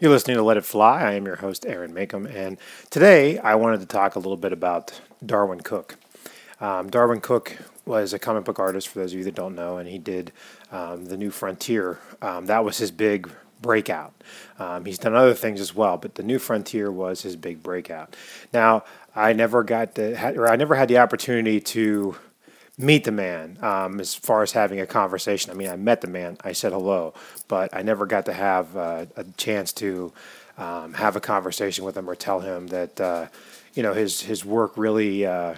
You're listening to Let It Fly. I am your host, Aaron Makem, and today I wanted to talk a little bit about Darwyn Cooke. Um, Darwyn Cooke was a comic book artist, for those of you that don't know, and he did um, The New Frontier. Um, that was his big breakout. Um, he's done other things as well, but The New Frontier was his big breakout. Now, I never got the, or I never had the opportunity to meet the man um, as far as having a conversation. I mean, I met the man, I said hello, but I never got to have uh, a chance to um, have a conversation with him or tell him that uh, you know his his work really uh,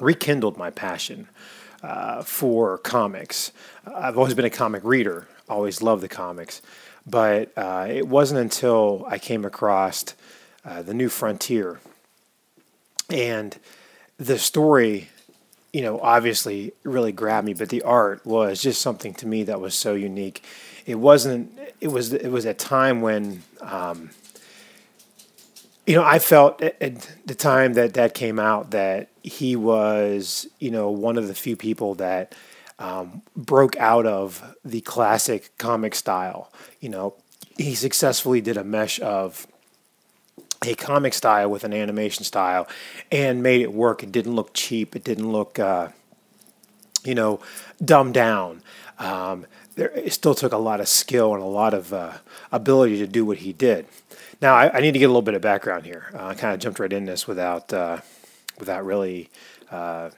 rekindled my passion uh, for comics. I've always been a comic reader, always loved the comics, but uh, it wasn't until I came across uh, the New Frontier and the story you know, obviously really grabbed me, but the art was just something to me that was so unique. It wasn't. It was. It was a time when, um, you know, I felt at, the time that that came out that he was, you know, one of the few people that um, broke out of the classic comic style. You know, he successfully did a mesh of a comic style with an animation style and made it work. It didn't look cheap. It didn't look, uh, you know, dumbed down. Um, there, it still took a lot of skill and a lot of uh, ability to do what he did. Now, I, I, need to get a little bit of background here. Uh, I kind of jumped right in this without, uh, without really uh,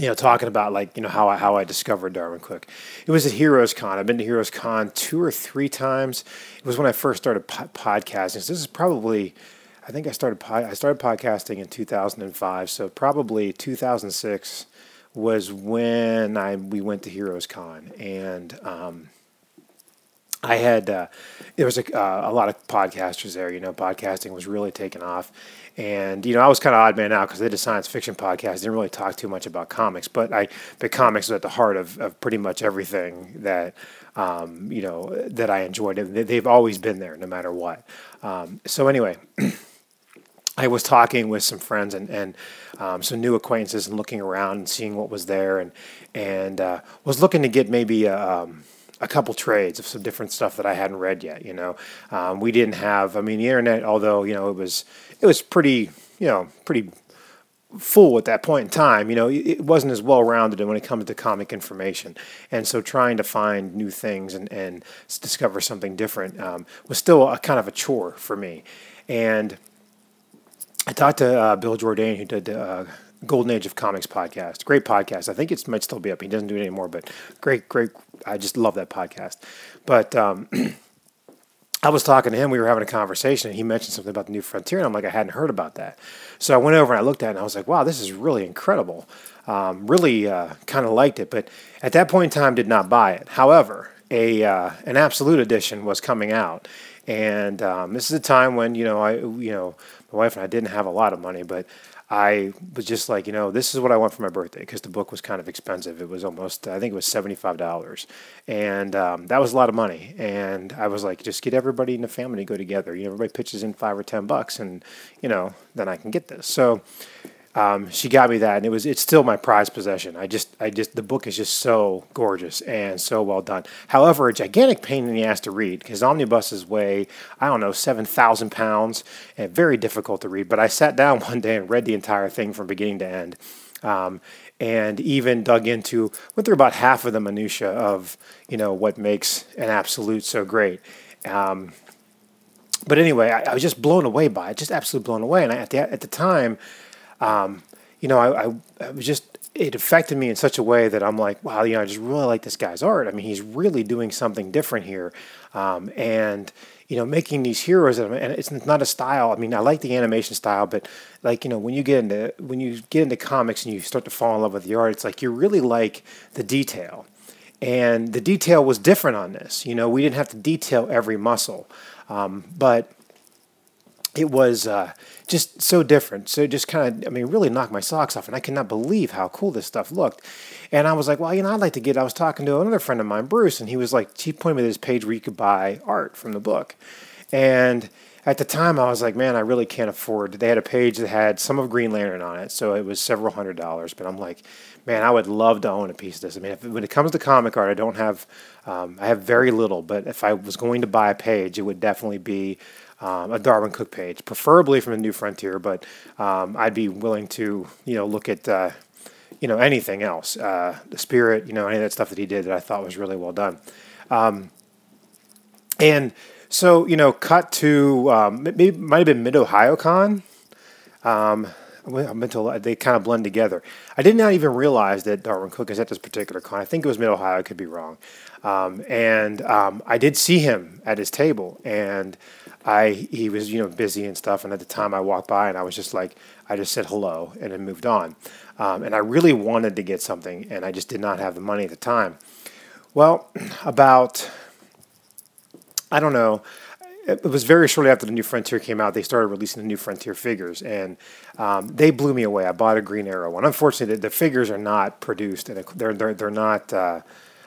you know, talking about like you know how I how I discovered Darwyn Cooke. It was at Heroes Con. I've been to Heroes Con two or three times. It was when I first started po- podcasting. So this is probably, I think I started I started podcasting in 2005. So probably 2006 was when I we went to Heroes Con and. Um, I had uh, there was a, uh, a lot of podcasters there. You know, podcasting was really taking off, and you know, I was kind of odd man out because they did a science fiction podcast. Didn't really talk too much about comics, but I, but comics was at the heart of, of pretty much everything that um, you know that I enjoyed. They've always been there, no matter what. Um, so anyway. I was talking with some friends and, and um, some new acquaintances and looking around and seeing what was there and and uh, was looking to get maybe a, um, a couple trades of some different stuff that I hadn't read yet. You know, um, we didn't have. I mean, the internet, although you know it was it was pretty you know pretty full at that point in time. You know, it wasn't as well rounded when it comes to comic information, and so trying to find new things and and discover something different um, was still a kind of a chore for me, and. I talked to uh, Bill Jourdain, who did uh, Golden Age of Comics podcast. Great podcast. I think it might still be up. He doesn't do it anymore, but great, great. I just love that podcast. But um, I was talking to him. We were having a conversation, and he mentioned something about the New Frontier, and I'm like, I hadn't heard about that. So I went over and I looked at it, and I was like, wow, this is really incredible. Um, really uh, kind of liked it, but at that point in time, did not buy it. However, a uh, an absolute edition was coming out, and um, this is a time when you know I you know my wife and I didn't have a lot of money, but I was just like, you know, this is what I want for my birthday because the book was kind of expensive. It was almost, I think it was $75. And um, that was a lot of money. And I was like, just get everybody in the family to go together. You know, everybody pitches in five or 10 bucks and, you know, then I can get this. So um, she got me that, and it was it's still my prized possession. I just I just the book is just so gorgeous and so well done. However, a gigantic pain in the ass to read because omnibuses weigh I don't know seven thousand pounds and very difficult to read. But I sat down one day and read the entire thing from beginning to end. Um, and even dug into went through about half of the minutia of you know what makes an absolute so great. Um, but anyway, I, I, was just blown away by it, just absolutely blown away. And I, at the at the time, um, you know, I, I, I was just it affected me in such a way that I'm like, wow, you know, I just really like this guy's art. I mean, he's really doing something different here, um, and you know, making these heroes. And it's not a style. I mean, I like the animation style, but like you know, when you get into when you get into comics and you start to fall in love with the art, it's like you really like the detail, and the detail was different on this. You know, we didn't have to detail every muscle, um, but it was uh, just so different. So just kind of, I mean, really knocked my socks off, and I cannot believe how cool this stuff looked. And I was like, well, you know, I'd like to get. I was talking to another friend of mine, Bruce, and he was like, he pointed me to this page where you could buy art from the book. And at the time, I was like, man, I really can't afford. They had a page that had some of Green Lantern on it, so it was several hundred dollars. But I'm like, man, I would love to own a piece of this. I mean, if, when it comes to comic art, I don't have, um, I have very little. But if I was going to buy a page, it would definitely be um, a Darwyn Cooke page, preferably from the New Frontier. But um, I'd be willing to, you know, look at, uh, you know, anything else, uh, the Spirit, you know, any of that stuff that he did that I thought was really well done. Um, and so, you know, cut to um, maybe might have been Mid Ohio Con. Um, mental they kind of blend together. I did not even realize that Darwyn Cooke is at this particular con. I think it was Mid Ohio. I could be wrong. Um, and um, I did see him at his table, and I he was you know busy and stuff. And at the time, I walked by, and I was just like, I just said hello, and then moved on. Um, and I really wanted to get something, and I just did not have the money at the time. Well, about I don't know. It was very shortly after the New Frontier came out. They started releasing the New Frontier figures, and um, they blew me away. I bought a Green Arrow one. Unfortunately, the, the figures are not produced, and they're they're they're not. Uh,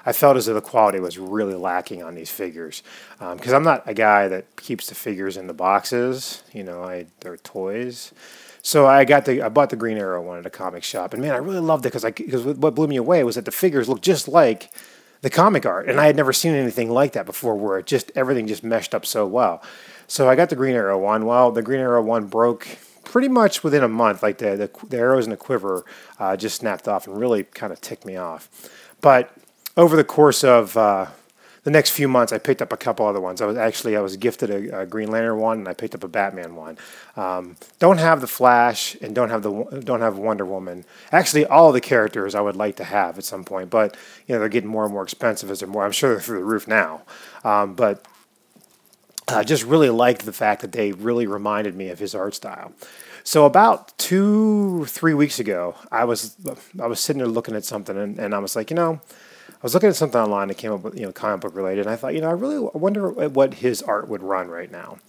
I felt as though the quality was really lacking on these figures because um, I'm not a guy that keeps the figures in the boxes. You know, I they're toys. So I got the I bought the Green Arrow one at a comic shop, and man, I really loved it because I because what blew me away was that the figures looked just like the comic art, and I had never seen anything like that before, where it just everything just meshed up so well. So I got the Green Arrow one. Well, the Green Arrow one broke pretty much within a month. Like the the, the arrows in the quiver uh, just snapped off and really kind of ticked me off. But over the course of uh, the next few months, I picked up a couple other ones. I was actually I was gifted a, a Green Lantern one, and I picked up a Batman one. Um, don't have the Flash, and don't have the don't have Wonder Woman. Actually, all the characters I would like to have at some point, but you know they're getting more and more expensive as they're more. I'm sure they're through the roof now, um, but I just really liked the fact that they really reminded me of his art style. So about two, three weeks ago, I was I was sitting there looking at something, and, and I was like, you know, was looking at something online that came up with you know comic book related, and I thought, you know, I really wonder what his art would run right now.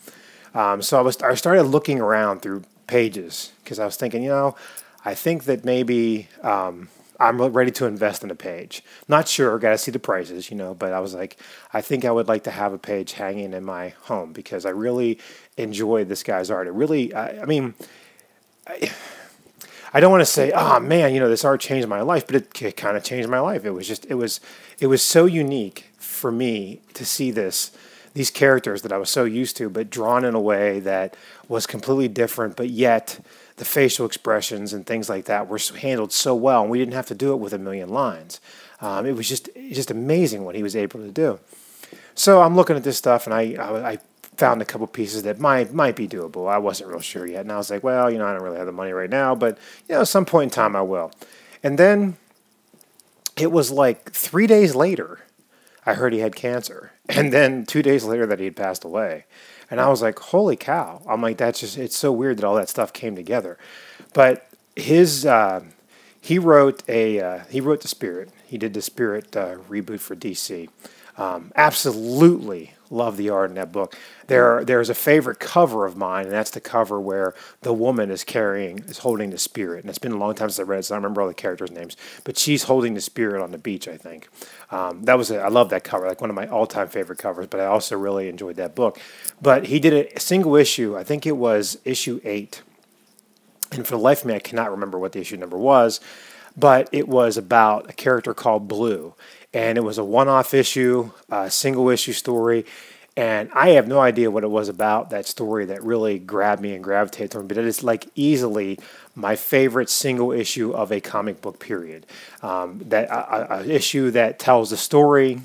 Um, so I was I started looking around through pages because I was thinking, you know, I think that maybe um, I'm ready to invest in a page. Not sure, got to see the prices, you know, but I was like, I think I would like to have a page hanging in my home because I really enjoy this guy's art. It really, I, I mean, I, I don't want to say, oh man, you know, this art changed my life, but it, it kind of changed my life. It was just, it was, it was so unique for me to see this, these characters that I was so used to, but drawn in a way that was completely different, but yet the facial expressions and things like that were handled so well, and we didn't have to do it with a million lines. Um, it was just, just amazing what he was able to do. So I'm looking at this stuff, and I, I, I found a couple pieces that might might be doable. I wasn't real sure yet, and I was like, well, you know, I don't really have the money right now, but you know, at some point in time I will. And then it was like three days later, I heard he had cancer, and then two days later that he had passed away, and I was like, holy cow! I'm like, that's just it's so weird that all that stuff came together, but his. Uh, he wrote a uh, he wrote the Spirit. He did the Spirit uh, reboot for DC. Um, absolutely love the art in that book. There, there's a favorite cover of mine, and that's the cover where the woman is carrying, is holding the spirit. And it's been a long time since I read it, so I don't remember all the characters' names. But she's holding the spirit on the beach, I think. Um, that was, a, I love that cover, like one of my all-time favorite covers. But I also really enjoyed that book. But he did a single issue. I think it was issue eight. And for the life of me, I cannot remember what the issue number was but it was about a character called Blue and it was a one-off issue, a single issue story, and I have no idea what it was about that story that really grabbed me and gravitated to me. But it is like easily my favorite single issue of a comic book. Period. Um, that a, issue that tells a story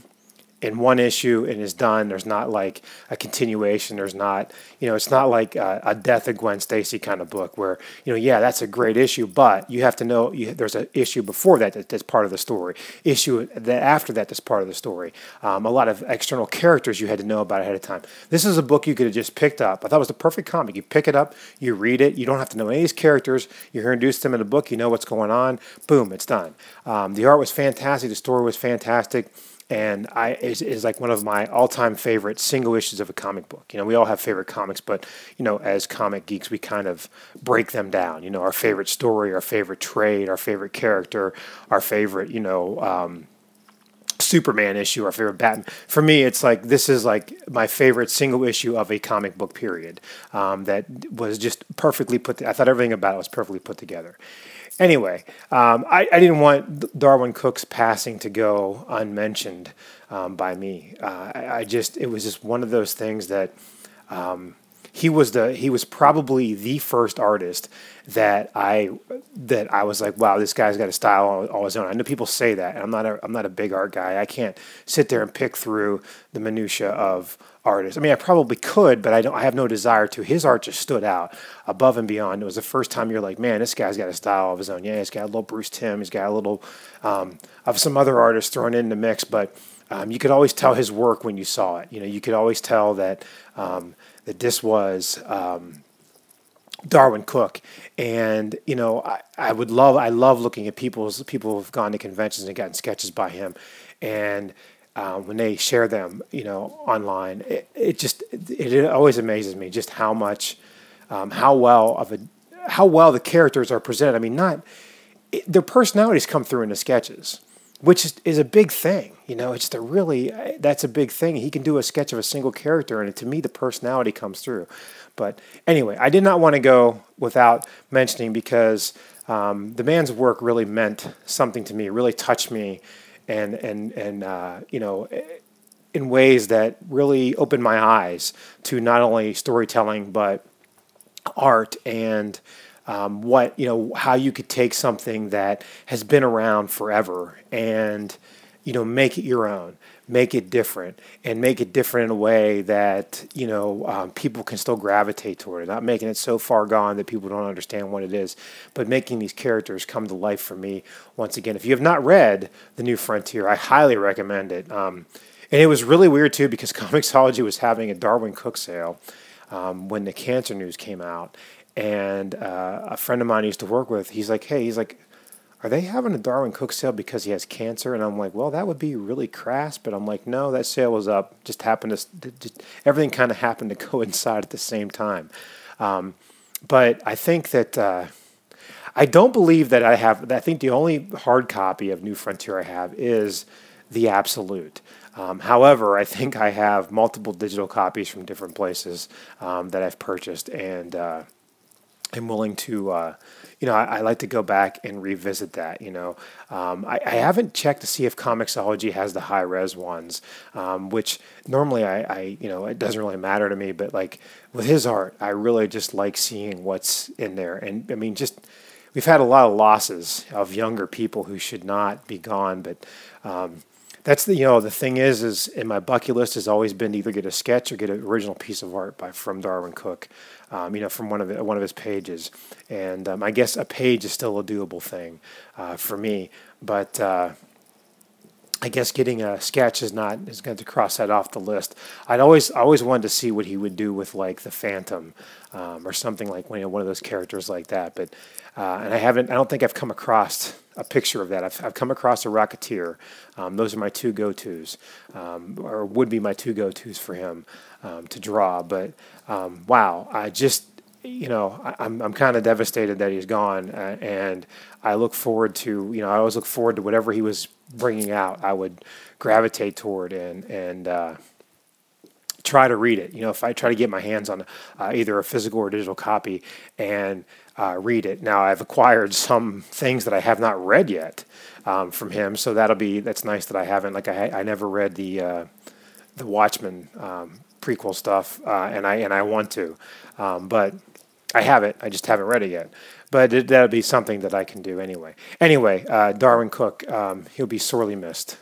in one issue and is done. There's not like a continuation. There's not, you know, it's not like a, a, death of Gwen Stacy kind of book where, you know, yeah, that's a great issue, but you have to know you, there's an issue before that, that that's part of the story, issue that after that that's part of the story. Um, a lot of external characters you had to know about ahead of time. This is a book you could have just picked up. I thought it was the perfect comic. You pick it up, you read it, you don't have to know any of these characters. You're introduced them in the book, you know what's going on. Boom, it's done. Um, the art was fantastic. The story was fantastic and I is, is like one of my all-time favorite single issues of a comic book. You know, we all have favorite comics, but you know, as comic geeks, we kind of break them down. You know, our favorite story, our favorite trade, our favorite character, our favorite, you know, um, Superman issue or favorite Batman. For me, it's like this is like my favorite single issue of a comic book period um, that was just perfectly put. I thought everything about it was perfectly put together. Anyway, um, I, I, didn't want Darwyn Cooke's passing to go unmentioned um, by me. Uh, I, I, just it was just one of those things that um, he was the he was probably the first artist that I that I was like, wow, this guy's got a style all, his own. I know people say that, and I'm not a I'm not a big art guy. I can't sit there and pick through the minutia of artists. I mean, I probably could, but I don't. I have no desire to. His art just stood out above and beyond. It was the first time you're like, man, this guy's got a style of his own. Yeah, he's got a little Bruce Timm. He's got a little um, of some other artists thrown in the mix, but. Um, you could always tell his work when you saw it. You know, you could always tell that um, that this was um, Darwyn Cooke, and you know I, I would love I love looking at people's people who've gone to conventions and gotten sketches by him, and um, when they share them, you know, online, it, it just it, it, always amazes me just how much, um, how well of a how well the characters are presented. I mean, not it, their personalities come through in the sketches which is, is a big thing. You know, it's a really that's a big thing. He can do a sketch of a single character, and to me, the personality comes through. But anyway, I did not want to go without mentioning because um, the man's work really meant something to me. Really touched me, and and and uh, you know, in ways that really opened my eyes to not only storytelling but art and um, what you know how you could take something that has been around forever and you know make it your own make it different and make it different in a way that you know um, people can still gravitate toward it. Not making it so far gone that people don't understand what it is but making these characters come to life for me once again. If you have not read the new frontier i highly recommend it. Um, and it was really weird too because comixology was having a Darwyn Cooke sale um, when the cancer news came out and uh, a friend of mine I used to work with, he's like, hey, he's like, are they having a Darwyn Cooke sale because he has cancer? And I'm like, well, that would be really crass. But I'm like, no, that sale was up. Just happened to, just, everything kind of happened to coincide at the same time. Um, but I think that, uh, I don't believe that I have, I think the only hard copy of New Frontier I have is the Absolute. Um, however, I think I have multiple digital copies from different places um, that I've purchased. And, uh, I'm willing to, uh, you know, I, I, like to go back and revisit that. You know, um, I, I, haven't checked to see if Comixology has the high res ones, um, which normally I, I, you know, it doesn't really matter to me. But like with his art, I really just like seeing what's in there. And I mean, just we've had a lot of losses of younger people who should not be gone, but. Um, that's the you know the thing is is in my bucket list has always been to either get a sketch or get an original piece of art by from Darwyn Cooke, um, you know from one of the, one of his pages, and um, I guess a page is still a doable thing uh, for me, but. Uh, I guess getting a sketch is not is going to cross that off the list. I'd always always wanted to see what he would do with like the Phantom um, or something like you know, one of those characters like that. But uh, and I haven't I don't think I've come across a picture of that. I've, I've come across a Rocketeer. Um, those are my two go tos, um, or would be my two go tos for him um, to draw. But um, wow, I just, you know, I, am I'm, I'm kind of devastated that he's gone. Uh, and I look forward to, you know, I always look forward to whatever he was bringing out, I would gravitate toward and, and, uh, try to read it. You know, if I try to get my hands on uh, either a physical or digital copy and uh, read it. Now I've acquired some things that I have not read yet um, from him, so that'll be that's nice that I haven't. Like I I never read the uh, the Watchmen um, prequel stuff, uh, and I and I want to, um, but I have it. I just haven't read it yet. But it, that'll be something that I can do anyway. Anyway, uh, Darwyn Cooke, um, he'll be sorely missed.